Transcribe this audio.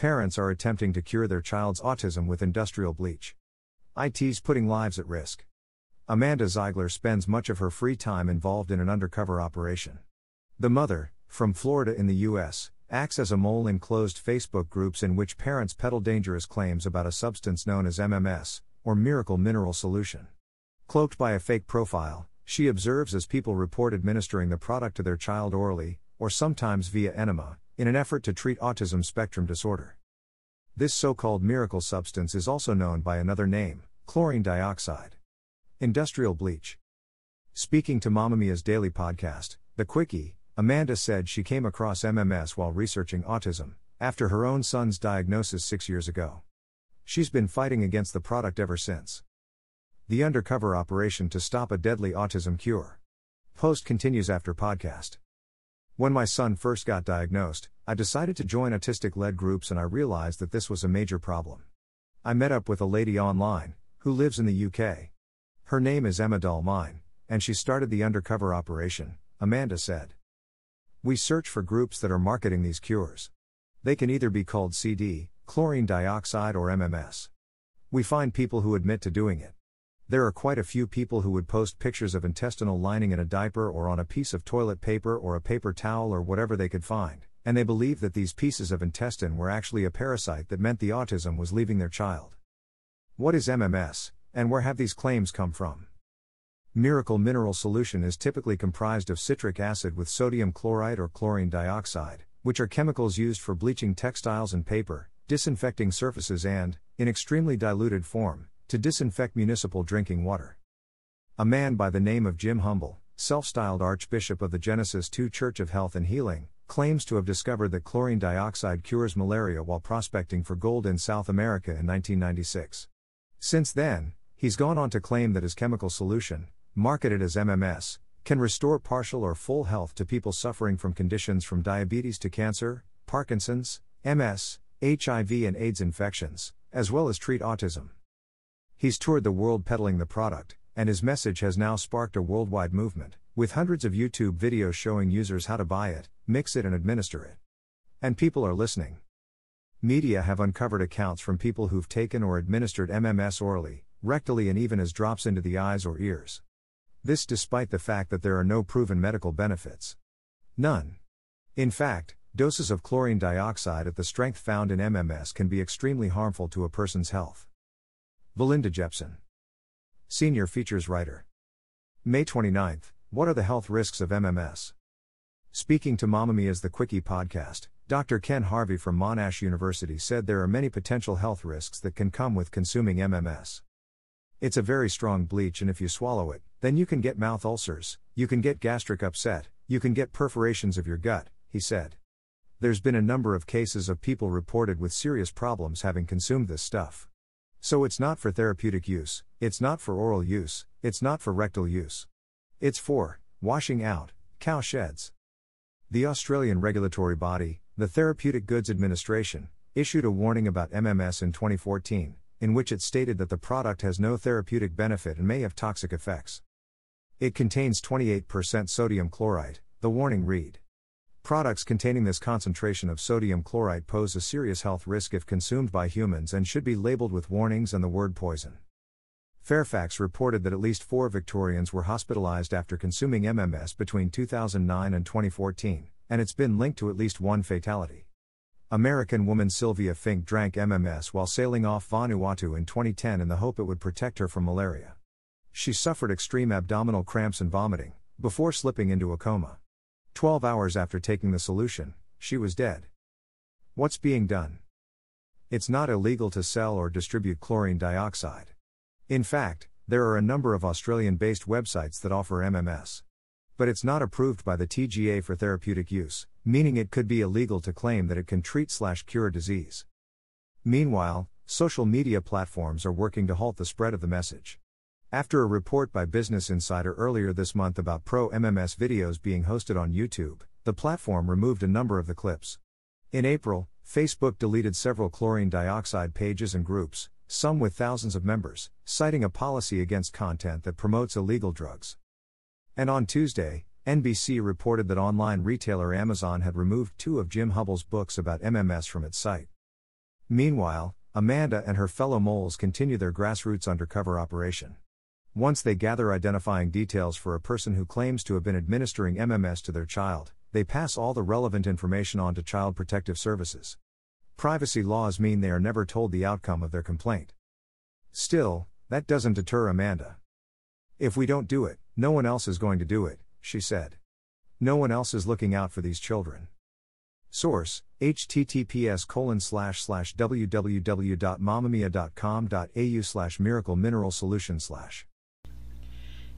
Parents are attempting to cure their child's autism with industrial bleach. IT's putting lives at risk. Amanda Ziegler spends much of her free time involved in an undercover operation. The mother, from Florida in the U.S., acts as a mole in closed Facebook groups in which parents peddle dangerous claims about a substance known as MMS, or Miracle Mineral Solution. Cloaked by a fake profile, she observes as people report administering the product to their child orally, or sometimes via enema, in an effort to treat autism spectrum disorder. This so called miracle substance is also known by another name chlorine dioxide. Industrial bleach. Speaking to Mamamia's daily podcast, The Quickie, Amanda said she came across MMS while researching autism, after her own son's diagnosis six years ago. She's been fighting against the product ever since. The undercover operation to stop a deadly autism cure. Post continues after podcast. When my son first got diagnosed, I decided to join autistic led groups and I realized that this was a major problem. I met up with a lady online, who lives in the UK. Her name is Emma Dalmayne, and she started the undercover operation, Amanda said. We search for groups that are marketing these cures. They can either be called CD, chlorine dioxide, or MMS. We find people who admit to doing it. There are quite a few people who would post pictures of intestinal lining in a diaper or on a piece of toilet paper or a paper towel or whatever they could find, and they believe that these pieces of intestine were actually a parasite that meant the autism was leaving their child. What is MMS, and where have these claims come from? Miracle mineral solution is typically comprised of citric acid with sodium chloride or chlorine dioxide, which are chemicals used for bleaching textiles and paper, disinfecting surfaces, and, in extremely diluted form, to disinfect municipal drinking water. A man by the name of Jim Humble, self styled Archbishop of the Genesis 2 Church of Health and Healing, claims to have discovered that chlorine dioxide cures malaria while prospecting for gold in South America in 1996. Since then, he's gone on to claim that his chemical solution, marketed as MMS, can restore partial or full health to people suffering from conditions from diabetes to cancer, Parkinson's, MS, HIV and AIDS infections, as well as treat autism. He's toured the world peddling the product, and his message has now sparked a worldwide movement, with hundreds of YouTube videos showing users how to buy it, mix it, and administer it. And people are listening. Media have uncovered accounts from people who've taken or administered MMS orally, rectally, and even as drops into the eyes or ears. This despite the fact that there are no proven medical benefits. None. In fact, Doses of chlorine dioxide at the strength found in MMS can be extremely harmful to a person's health. Belinda Jepson, Senior Features Writer. May 29, What are the health risks of MMS? Speaking to Mamamia's The Quickie podcast, Dr. Ken Harvey from Monash University said there are many potential health risks that can come with consuming MMS. It's a very strong bleach, and if you swallow it, then you can get mouth ulcers, you can get gastric upset, you can get perforations of your gut, he said. There's been a number of cases of people reported with serious problems having consumed this stuff. So it's not for therapeutic use, it's not for oral use, it's not for rectal use. It's for washing out cow sheds. The Australian regulatory body, the Therapeutic Goods Administration, issued a warning about MMS in 2014, in which it stated that the product has no therapeutic benefit and may have toxic effects. It contains 28% sodium chloride, the warning read. Products containing this concentration of sodium chloride pose a serious health risk if consumed by humans and should be labeled with warnings and the word poison. Fairfax reported that at least four Victorians were hospitalized after consuming MMS between 2009 and 2014, and it's been linked to at least one fatality. American woman Sylvia Fink drank MMS while sailing off Vanuatu in 2010 in the hope it would protect her from malaria. She suffered extreme abdominal cramps and vomiting, before slipping into a coma. 12 hours after taking the solution, she was dead. What's being done? It's not illegal to sell or distribute chlorine dioxide. In fact, there are a number of Australian based websites that offer MMS. But it's not approved by the TGA for therapeutic use, meaning it could be illegal to claim that it can treat slash cure disease. Meanwhile, social media platforms are working to halt the spread of the message. After a report by Business Insider earlier this month about pro MMS videos being hosted on YouTube, the platform removed a number of the clips. In April, Facebook deleted several chlorine dioxide pages and groups, some with thousands of members, citing a policy against content that promotes illegal drugs. And on Tuesday, NBC reported that online retailer Amazon had removed two of Jim Humble's books about MMS from its site. Meanwhile, Amanda and her fellow moles continue their grassroots undercover operation. Once they gather identifying details for a person who claims to have been administering MMS to their child, they pass all the relevant information on to Child Protective Services. Privacy laws mean they are never told the outcome of their complaint. Still, that doesn't deter Amanda. If we don't do it, no one else is going to do it, she said. No one else is looking out for these children. Source https colon slash slash www.mamamia.com.au slash miracle mineral solution slash